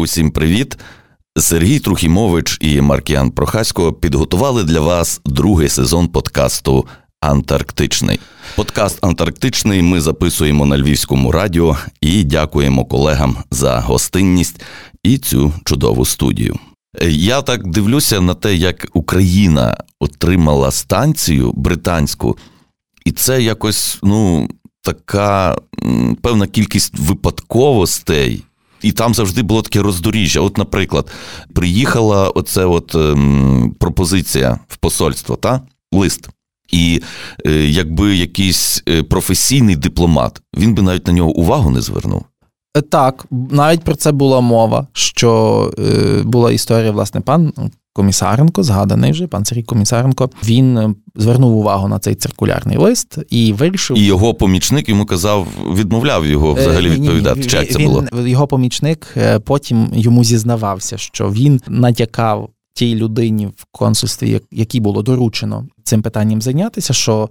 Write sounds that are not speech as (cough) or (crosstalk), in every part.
Усім привіт! Сергій Трухімович і Маркіан Прохасько підготували для вас другий сезон подкасту Антарктичний. Подкаст Антарктичний ми записуємо на Львівському радіо і дякуємо колегам за гостинність і цю чудову студію. Я так дивлюся на те, як Україна отримала станцію британську, і це якось ну, така певна кількість випадковостей. І там завжди було таке роздоріжжя. От, наприклад, приїхала оце от ем, пропозиція в посольство, та лист. І е, якби якийсь е, професійний дипломат, він би навіть на нього увагу не звернув. Е, так, навіть про це була мова, що е, була історія, власне, пан Комісаренко, згаданий вже пан Сергій Комісаренко. Він е, звернув увагу на цей циркулярний лист і вирішив. І його помічник йому казав, відмовляв його взагалі відповідати. Чи як це було? Його помічник потім йому зізнавався, що він натякав тій людині в консульстві, якій було доручено цим питанням зайнятися, що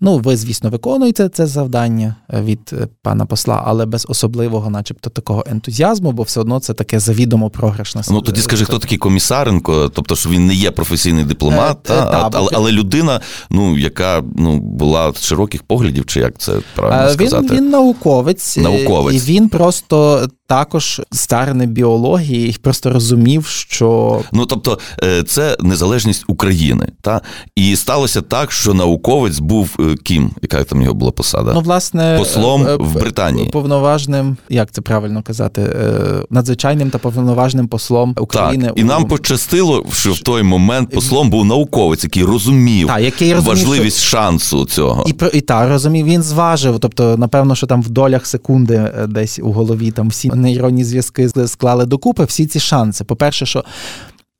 ну ви, звісно, виконуєте це завдання е, від е, пана посла, але без особливого, начебто, такого ентузіазму, бо все одно це таке завідомо програшне. Ну тоді скажи, хто такий комісаренко, тобто що він не є професійний дипломат, е, та, та, але, але людина, ну яка ну була широких поглядів, чи як це правильно він, сказати? Він науковець, науковець, і він просто. Також старений біології і просто розумів, що ну тобто це незалежність України, та і сталося так, що науковець був ким, яка там його була посада? Ну, власне, послом е, в Британії. Повноважним, як це правильно казати, е, надзвичайним та повноважним послом України. Так, І нам пощастило, що в той момент послом був науковець, який розумів, та, який розумів важливість що... шансу цього. І і так, розумів, він зважив. Тобто, напевно, що там в долях секунди е, десь у голові там всі нейронні зв'язки склали докупи, всі ці шанси. По-перше, що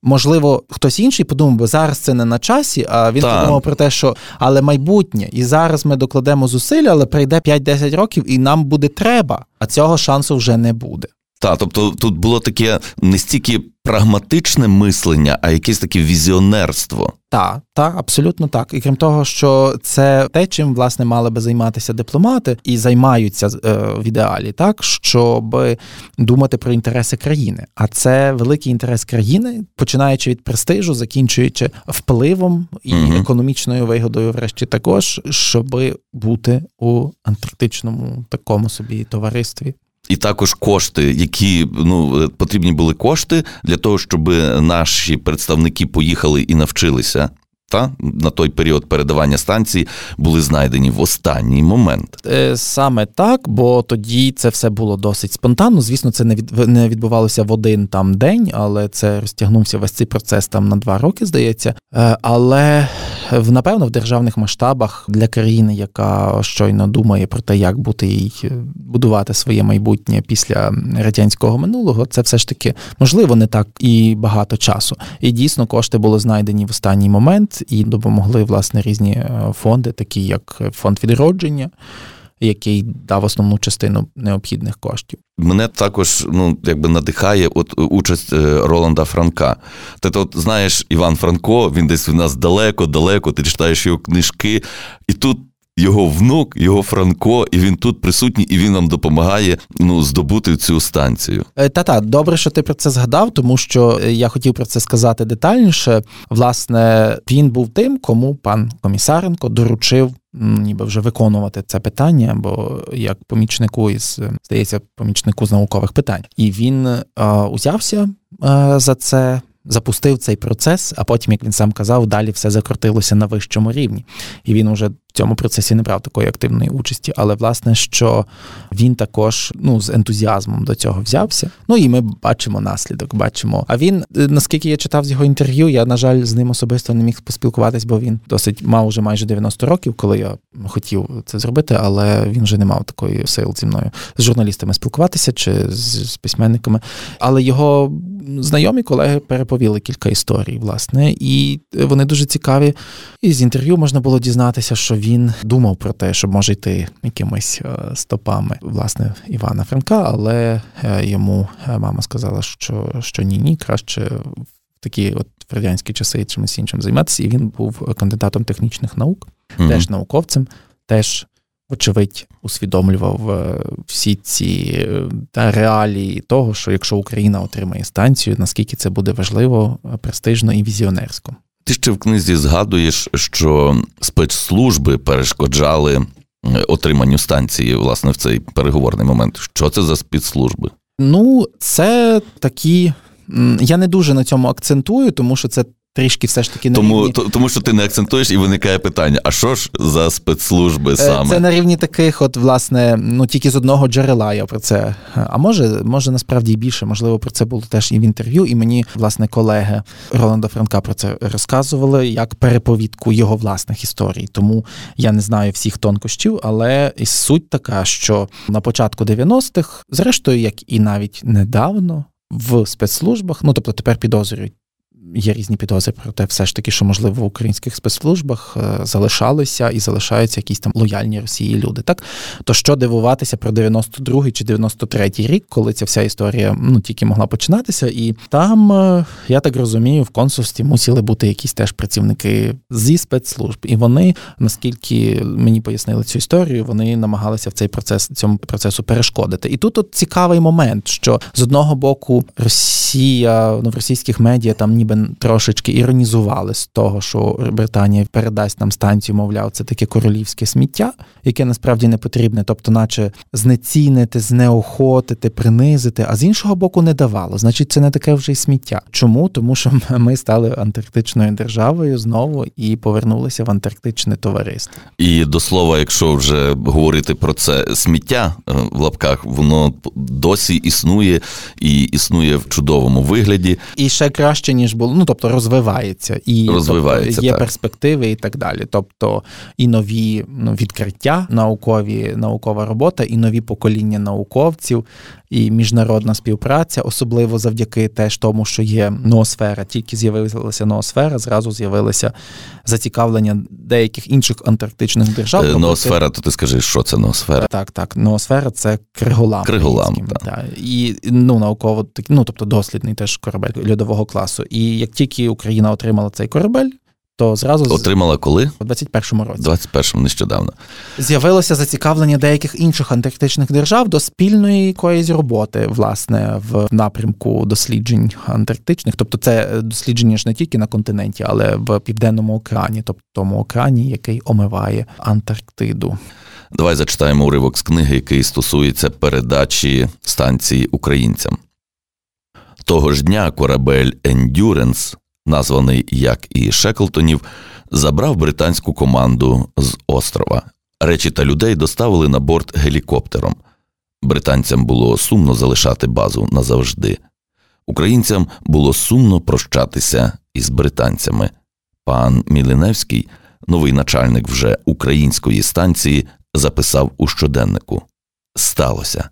Можливо, хтось інший подумав, бо зараз це не на часі, а він так. подумав про те, що але майбутнє, і зараз ми докладемо зусилля, але прийде 5-10 років, і нам буде треба, а цього шансу вже не буде. Так, тобто тут було таке не стільки прагматичне мислення, а якесь таке візіонерство. Так, так, абсолютно так. І крім того, що це те, чим власне мали би займатися дипломати, і займаються е, в ідеалі, так щоб думати про інтереси країни. А це великий інтерес країни, починаючи від престижу, закінчуючи впливом і угу. економічною вигодою, врешті також, щоб бути у антарктичному такому собі товаристві і також кошти, які ну потрібні були кошти для того, щоб наші представники поїхали і навчилися. Та на той період передавання станції були знайдені в останній момент. Е, саме так, бо тоді це все було досить спонтанно. Звісно, це не від не відбувалося в один там день, але це розтягнувся весь цей процес там на два роки, здається. Е, але напевно в державних масштабах для країни, яка щойно думає про те, як бути їй е, будувати своє майбутнє після радянського минулого, це все ж таки можливо не так і багато часу. І дійсно кошти були знайдені в останній момент і допомогли власне різні е, фонди, такі як фонд відродження. Який дав основну частину необхідних коштів, мене також ну якби надихає от участь е, Роланда Франка. Ти от знаєш, Іван Франко, він десь у нас далеко-далеко, ти читаєш його книжки, і тут його внук, його Франко, і він тут присутній, і він нам допомагає ну, здобути цю станцію. Е, та-та, добре, що ти про це згадав, тому що е, я хотів про це сказати детальніше. Власне, він був тим, кому пан Комісаренко доручив. Ніби вже виконувати це питання, бо як помічнику із здається, помічнику з наукових питань, і він а, узявся а, за це запустив цей процес, а потім, як він сам казав, далі все закрутилося на вищому рівні. І він уже в цьому процесі не брав такої активної участі. Але власне, що він також ну, з ентузіазмом до цього взявся. Ну і ми бачимо наслідок, бачимо. А він, е, наскільки я читав з його інтерв'ю, я, на жаль, з ним особисто не міг поспілкуватись, бо він досить мав вже майже 90 років, коли я хотів це зробити, але він вже не мав такої сил зі мною з журналістами спілкуватися чи з, з письменниками. Але його знайомі колеги переповіли кілька історій, власне, і вони дуже цікаві. І з інтерв'ю можна було дізнатися, що він думав про те, що може йти якимись е, стопами власне Івана Франка, але е, йому е, мама сказала, що що ні, ні, краще в такі от в радянські часи чимось іншим займатися. І він був кандидатом технічних наук, mm-hmm. теж науковцем, теж вочевидь, усвідомлював е, всі ці е, та реалії того, що якщо Україна отримає станцію, наскільки це буде важливо, престижно і візіонерсько. Ти ще в книзі згадуєш, що спецслужби перешкоджали отриманню станції, власне, в цей переговорний момент. Що це за спецслужби? Ну, це такі. Я не дуже на цьому акцентую, тому що це трішки все ж таки на тому, рівні... тому що ти не акцентуєш і виникає питання: а що ж за спецслужби е, саме? Це на рівні таких, от, власне, ну тільки з одного джерела я про це. А може, може насправді і більше, можливо, про це було теж і в інтерв'ю, і мені, власне, колеги Роланда Франка про це розказували як переповідку його власних історій. Тому я не знаю всіх тонкощів, але суть така, що на початку 90-х, зрештою, як і навіть недавно. В спецслужбах, ну тобто тепер підозрюють є різні підозри про те, все ж таки, що можливо в українських спецслужбах е, залишалися і залишаються якісь там лояльні Росії люди. Так то що дивуватися про 92-й чи 93-й рік, коли ця вся історія ну тільки могла починатися, і там е, я так розумію, в консульстві мусили бути якісь теж працівники зі спецслужб, і вони, наскільки мені пояснили цю історію, вони намагалися в цей процес цьому процесу перешкодити. І тут от цікавий момент, що з одного боку Росія ну в російських медіа там ніби трошечки іронізували з того, що Британія передасть нам станцію, мовляв, це таке королівське сміття, яке насправді не потрібне, тобто, наче знецінити, знеохотити, принизити, а з іншого боку, не давало. Значить, це не таке вже й сміття. Чому? Тому що (laughs) ми стали антарктичною державою знову і повернулися в антарктичне товариство. І до слова, якщо вже говорити про це сміття е, в лапках, воно досі існує і існує в чудовому вигляді, і ще краще ніж було ну тобто розвивається і тобто, розвивається, тобто, є так. перспективи і так далі. Тобто і нові ну, відкриття, наукові наукова робота, і нові покоління науковців, і міжнародна співпраця, особливо завдяки теж тому, що є ноосфера. Тільки з'явилася ноосфера, зразу з'явилося зацікавлення деяких інших антарктичних держав. Е, ноосфера, то ти скажи, що це ноосфера? Так, так. Ноосфера це криголам. Криголам, так. так. І ну науково ну, тобто дослідний теж корабель льодового класу. І як тільки Україна отримала цей корабель, то зразу отримала коли? У 21-му році. 21-му нещодавно. З'явилося зацікавлення деяких інших антарктичних держав до спільної якоїсь роботи, власне, в напрямку досліджень антарктичних. Тобто, це дослідження ж не тільки на континенті, але в південному океані, тобто тому океані, який омиває Антарктиду. Давай зачитаємо уривок з книги, який стосується передачі станції українцям. Того ж дня корабель Ендюренс названий як і Шеклтонів, забрав британську команду з острова. Речі та людей доставили на борт гелікоптером. Британцям було сумно залишати базу назавжди. Українцям було сумно прощатися із британцями. Пан Міліневський, новий начальник вже української станції, записав у щоденнику: Сталося.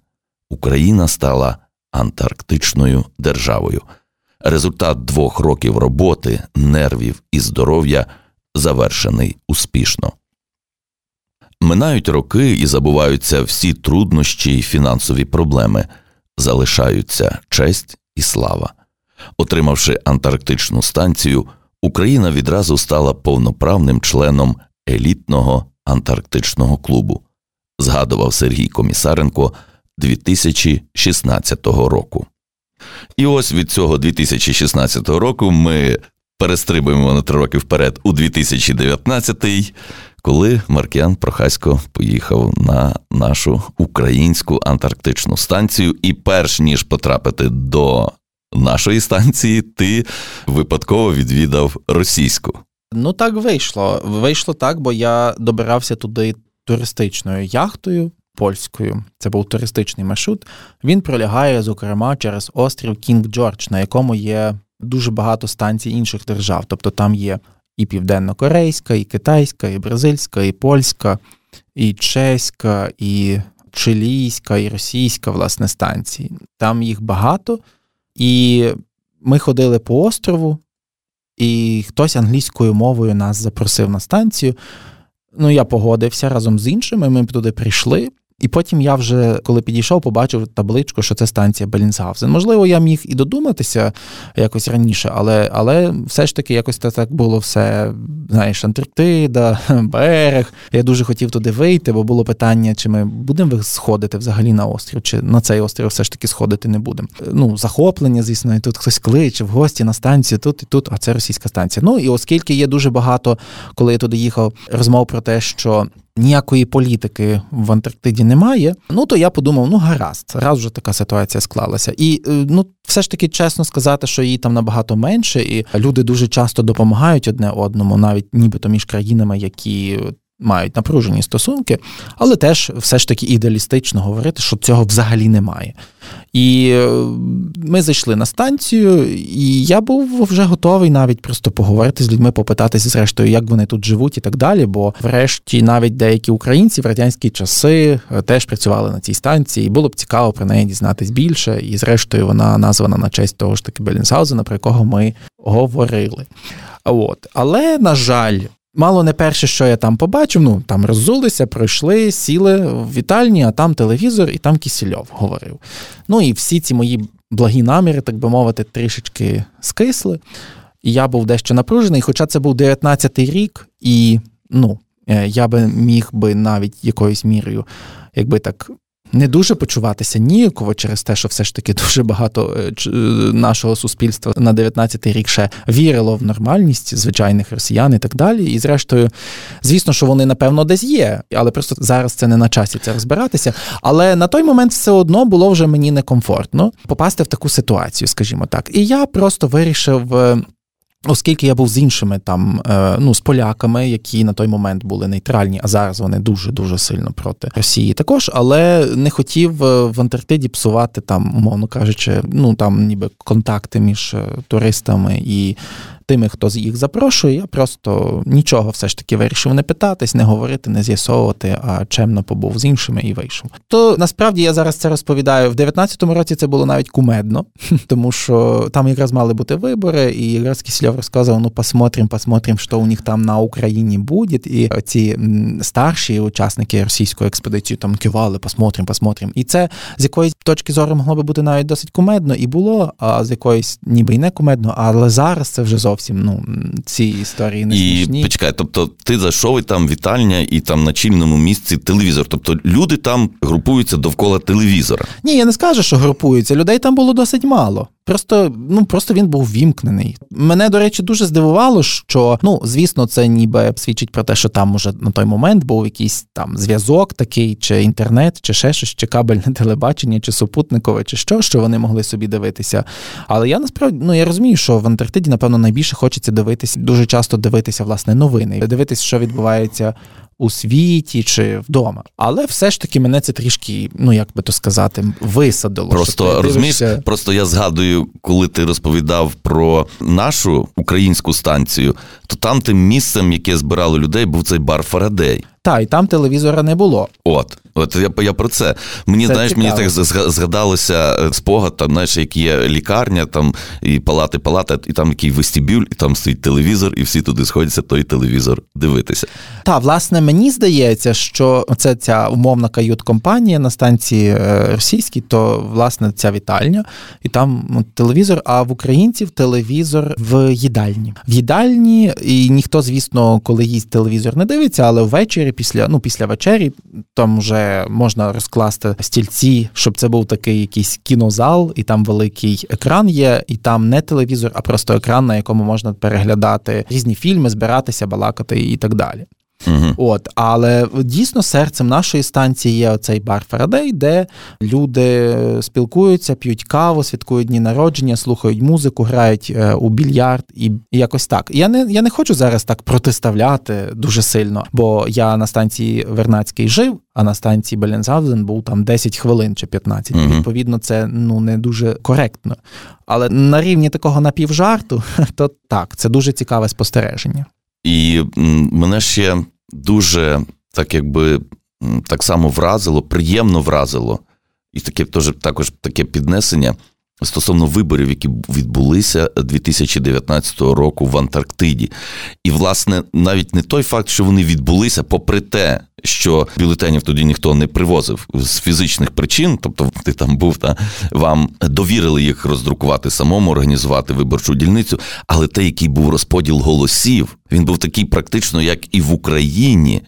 Україна стала антарктичною державою. Результат двох років роботи, нервів і здоров'я завершений успішно. Минають роки і забуваються всі труднощі й фінансові проблеми, залишаються честь і слава. Отримавши антарктичну станцію, Україна відразу стала повноправним членом елітного антарктичного клубу, згадував Сергій Комісаренко 2016 року. І ось від цього 2016 року ми перестрибуємо на три роки вперед у 2019-й, коли Маркіан Прохасько поїхав на нашу українську антарктичну станцію. І перш ніж потрапити до нашої станції, ти випадково відвідав російську. Ну так вийшло. Вийшло так, бо я добирався туди туристичною яхтою польською. Це був туристичний маршрут. Він пролягає, зокрема, через острів Кінг Джордж, на якому є дуже багато станцій інших держав. Тобто там є і південно-корейська, і китайська, і бразильська, і польська, і чеська, і чилійська, і російська власне станції. Там їх багато. І ми ходили по острову, і хтось англійською мовою нас запросив на станцію. Ну, я погодився разом з іншими. Ми туди прийшли. І потім я вже, коли підійшов, побачив табличку, що це станція Белінсгаузен. Можливо, я міг і додуматися якось раніше, але але все ж таки якось це так було все, знаєш, Антарктида, (laughs) берег. Я дуже хотів туди вийти, бо було питання, чи ми будемо сходити взагалі на острів, чи на цей острів все ж таки сходити не будемо. Ну, захоплення, звісно, і тут хтось кличе в гості на станцію, тут і тут, а це російська станція. Ну і оскільки є дуже багато, коли я туди їхав, розмов про те, що ніякої політики в Антарктиді немає. Ну то я подумав, ну гаразд, раз вже така ситуація склалася. І е, ну, все ж таки чесно сказати, що її там набагато менше, і люди дуже часто допомагають одне одному, навіть нібито між країнами, які мають напружені стосунки, але теж все ж таки ідеалістично говорити, що цього взагалі немає. І е, ми зайшли на станцію, і я був вже готовий навіть просто поговорити з людьми, попитатися, зрештою, як вони тут живуть і так далі. Бо, врешті, навіть деякі українці в радянські часи е, теж працювали на цій станції, і було б цікаво про неї дізнатись більше. І, зрештою, вона названа на честь того ж таки Белінсаузена, про якого ми говорили. От. Але, на жаль, Мало не перше, що я там побачив, ну там роззулися, пройшли, сіли в вітальні, а там телевізор, і там Кісільов говорив. Ну і всі ці мої благі наміри, так би мовити, трішечки скисли. І я був дещо напружений, хоча це був 19-й рік, і ну, е, я би міг би навіть якоюсь мірою, якби так не дуже почуватися ніяково через те, що все ж таки (laughs) дуже багато е, е, нашого суспільства на 19-й рік ще вірило в нормальність звичайних росіян і так далі. І зрештою, звісно, що вони напевно десь є, але просто зараз це не на часі це розбиратися. Але на той момент все одно було вже мені некомфортно попасти в таку ситуацію, скажімо так. І я просто вирішив е, Оскільки я був з іншими там, е, ну з поляками, які на той момент були нейтральні, а зараз вони дуже дуже сильно проти Росії, також, але не хотів е, в Антарктиді псувати там, умовно кажучи, ну там ніби контакти між е, туристами і тими, хто з їх запрошує, я просто нічого все ж таки вирішив не питатись, не говорити, не з'ясовувати, а чемно побув з іншими і вийшов. То насправді я зараз це розповідаю в 19-му році. Це було навіть кумедно, (laughs) тому що там якраз мали бути вибори, і якраз Кісельов розказував: ну посмотрим, посмотрим, що у них там на Україні буде. І ці старші учасники російської експедиції там кивали, посмотрим, посмотрим. І це з якоїсь точки зору могло би бути навіть досить кумедно і було, а з якоїсь ніби й не кумедно, але зараз це вже зовсім зовсім ну, ці історії не і, почекай, тобто ти зайшов і там вітальня, і там на чільному місці телевізор. Тобто люди там групуються довкола телевізора. Ні, я не скажу, що групуються. Людей там було досить мало. Просто ну просто він був вімкнений. Мене, до речі, дуже здивувало, що ну, звісно, це ніби свідчить про те, що там уже на той момент був якийсь там зв'язок такий, чи інтернет, чи ще щось, чи кабельне (laughs) телебачення, чи супутникове, чи що, що вони могли собі дивитися. Але я насправді ну я розумію, що в Антарктиді, напевно, найбільше хочеться дивитися, дуже часто дивитися власне новини, дивитися, що відбувається у світі чи вдома. Але все ж таки мене це трішки, ну як би то сказати, висадило. Просто розумієш, дивишся... просто я згадую, коли ти розповідав про нашу українську станцію, то там тим місцем, яке збирало людей, був цей бар Фарадей. Та, і там телевізора не було. От, от я я про це. Мені це знаєш, цікаво. мені так згадалося е, спогад, там, знаєш, як є лікарня, там і палати, палата, і там який вестибюль, і там стоїть телевізор, і всі туди сходяться, той телевізор дивитися. Та, власне, мені здається, що це ця умовна кают-компанія на станції е, російській, то власне ця вітальня, і там ну, телевізор. А в українців телевізор в їдальні. В їдальні, і ніхто, звісно, коли їсть телевізор, не дивиться, але ввечері після ну, після вечері там вже можна розкласти стільці, щоб це був такий якийсь кінозал, і там великий екран є, і там не телевізор, а просто екран, на якому можна переглядати різні фільми, збиратися, балакати і так далі. Угу. От, Але дійсно серцем нашої станції є оцей бар Фарадей, де люди спілкуються, п'ють каву, святкують дні народження, слухають музику, грають е, у більярд і якось так. Я не я не хочу зараз так протиставляти дуже сильно, бо я на станції Вернацький жив, а на станції Белензавзен був там 10 хвилин чи 15. Угу. Відповідно, це ну не дуже коректно. Але на рівні такого напівжарту, (laughs) то так, це дуже цікаве спостереження. І мене ще дуже так якби так само вразило, приємно вразило, і таке теж також таке піднесення стосовно виборів, які відбулися 2019 року в Антарктиді. І, власне, навіть не той факт, що вони відбулися, попри те, що бюлетенів тоді ніхто не привозив з фізичних причин, тобто ти там був, та вам довірили їх роздрукувати самому, організувати виборчу дільницю. Але те, який був розподіл голосів, він був такий практично, як і в Україні.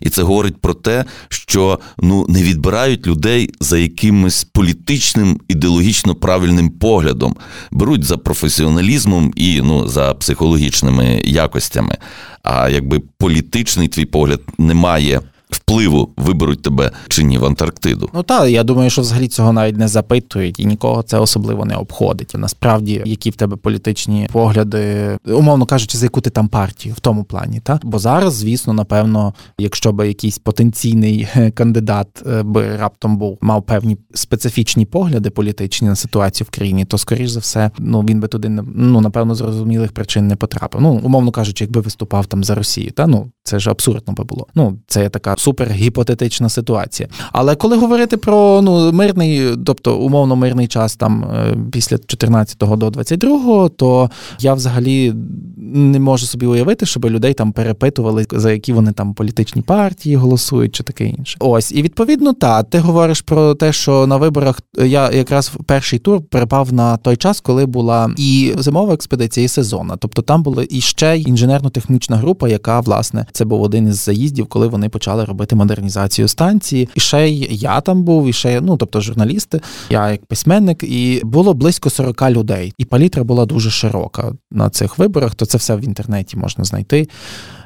І це говорить про те, що ну не відбирають людей за якимось політичним ідеологічно правильним поглядом, беруть за професіоналізмом і ну за психологічними якостями. А якби політичний твій погляд не має впливу виберуть тебе чи ні в Антарктиду. Ну так, я думаю, що взагалі цього навіть не запитують, і нікого це особливо не обходить. Насправді, які в тебе політичні погляди, умовно кажучи, за яку ти там партію в тому плані, так бо зараз, звісно, напевно, якщо би якийсь потенційний (laughs) кандидат е, би раптом був мав певні специфічні погляди політичні на ситуацію в країні, то скоріш за все, ну він би туди ну напевно зрозумілих причин не потрапив. Ну умовно кажучи, якби виступав там за Росію, та ну це ж абсурдно би було. Ну це така супергіпотетична ситуація. Але коли говорити про ну мирний, тобто умовно мирний час там е, після 14 до 22, то я взагалі не можу собі уявити, щоб людей там перепитували, за які вони там політичні партії голосують, чи таке інше. Ось і відповідно, та ти говориш про те, що на виборах я якраз перший тур припав на той час, коли була і зимова експедиція, і сезонна. Тобто там була і ще інженерно-технічна група, яка власне це був один із заїздів, коли вони почали робити модернізацію станції. І ще й я там був, і ще ну, тобто журналісти, я як письменник, і було близько 40 людей. І палітра була дуже широка на цих виборах. То це все в інтернеті можна знайти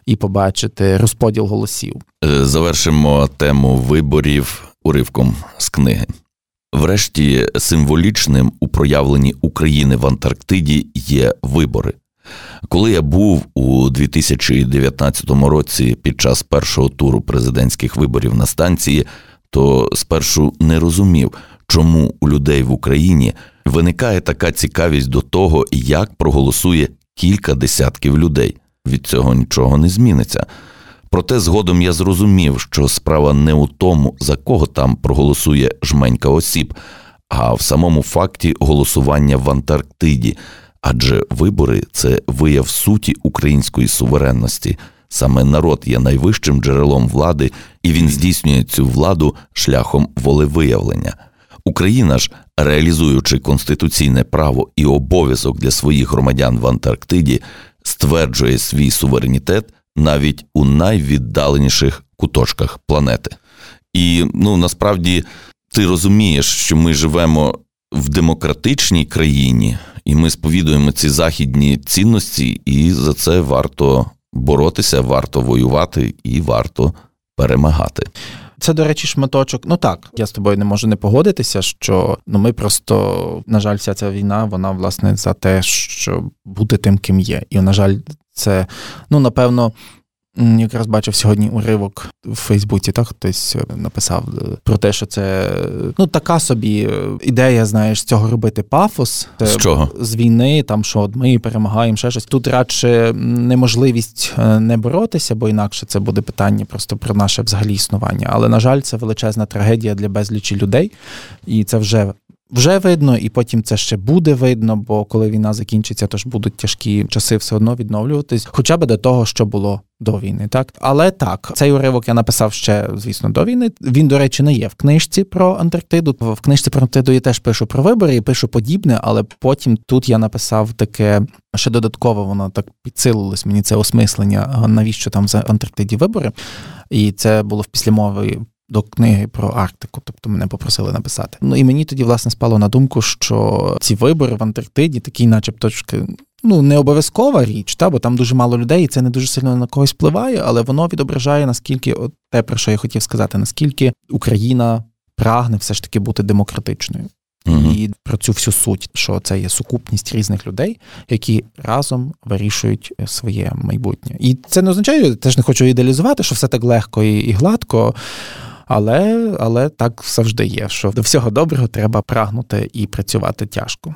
і побачити розподіл голосів. Е, завершимо тему виборів уривком з книги. Врешті символічним у проявленні України в Антарктиді є вибори. Коли я був у 2019 році під час першого туру президентських виборів на станції, то спершу не розумів, чому у людей в Україні виникає така цікавість до того, як проголосує кілька десятків людей. Від цього нічого не зміниться. Проте згодом я зрозумів, що справа не у тому, за кого там проголосує жменька осіб, а в самому факті голосування в Антарктиді адже вибори це вияв суті української суверенності. Саме народ є найвищим джерелом влади, і він здійснює цю владу шляхом волевиявлення. Україна ж, реалізуючи конституційне право і обов'язок для своїх громадян в Антарктиді, стверджує свій суверенітет навіть у найвіддаленіших куточках планети. І ну насправді ти розумієш, що ми живемо в демократичній країні, і ми сповідуємо ці західні цінності, і за це варто боротися, варто воювати і варто перемагати. Це, до речі, шматочок. Ну так, я з тобою не можу не погодитися, що ну ми просто, на жаль, вся ця війна, вона власне за те, що бути тим, ким є. І, на жаль, це ну напевно Якраз бачив сьогодні уривок в Фейсбуці, так хтось е, написав е, про те, що це ну така собі е, ідея, знаєш, з цього робити пафос з чого з війни, там що от ми перемагаємо ще щось. Тут радше неможливість не боротися, бо інакше це буде питання просто про наше взагалі існування. Але на жаль, це величезна трагедія для безлічі людей, і це вже вже видно, і потім це ще буде видно, бо коли війна закінчиться, то ж будуть тяжкі часи все одно відновлюватись, хоча б до того, що було до війни, так але так, цей уривок я написав ще, звісно, до війни. Він, до речі, не є в книжці про Антарктиду. В книжці про Антарктиду я теж пишу про вибори і пишу подібне, але потім тут я написав таке ще додатково, воно так підсилилось мені це осмислення, навіщо там за Антарктиді вибори. І це було в післямові до книги про Арктику, тобто мене попросили написати. Ну і мені тоді власне спало на думку, що ці вибори в Антарктиді такі, начебто, ну не обов'язкова річ, та бо там дуже мало людей, і це не дуже сильно на когось впливає, але воно відображає наскільки от те, про що я хотів сказати, наскільки Україна прагне все ж таки бути демократичною. Угу. І про цю всю суть, що це є сукупність різних людей, які разом вирішують своє майбутнє. І це не означає, я теж не хочу ідеалізувати, що все так легко і, і гладко. Але але так завжди є, що до всього доброго треба прагнути і працювати тяжко.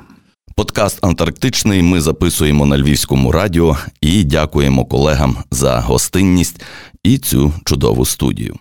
Подкаст Антарктичний ми записуємо на Львівському радіо і дякуємо колегам за гостинність і цю чудову студію.